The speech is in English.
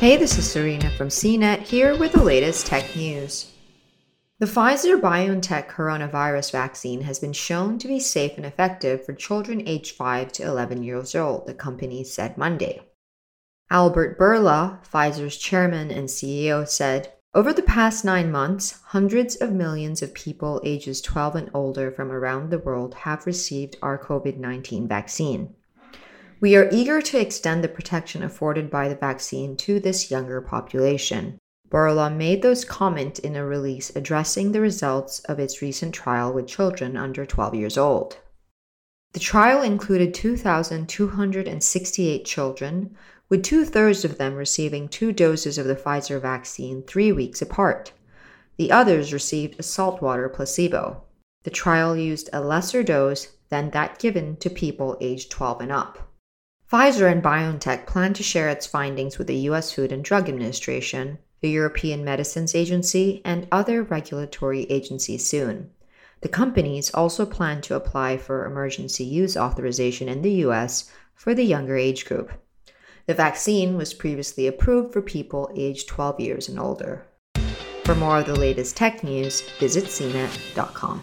Hey, this is Serena from CNET here with the latest tech news. The Pfizer BioNTech coronavirus vaccine has been shown to be safe and effective for children aged 5 to 11 years old, the company said Monday. Albert Bourla, Pfizer's chairman and CEO, said Over the past nine months, hundreds of millions of people ages 12 and older from around the world have received our COVID 19 vaccine. We are eager to extend the protection afforded by the vaccine to this younger population. Bourla made those comments in a release addressing the results of its recent trial with children under 12 years old. The trial included 2,268 children, with two thirds of them receiving two doses of the Pfizer vaccine three weeks apart. The others received a saltwater placebo. The trial used a lesser dose than that given to people aged 12 and up. Pfizer and BioNTech plan to share its findings with the U.S. Food and Drug Administration, the European Medicines Agency, and other regulatory agencies soon. The companies also plan to apply for emergency use authorization in the US for the younger age group. The vaccine was previously approved for people aged 12 years and older. For more of the latest tech news, visit cnet.com.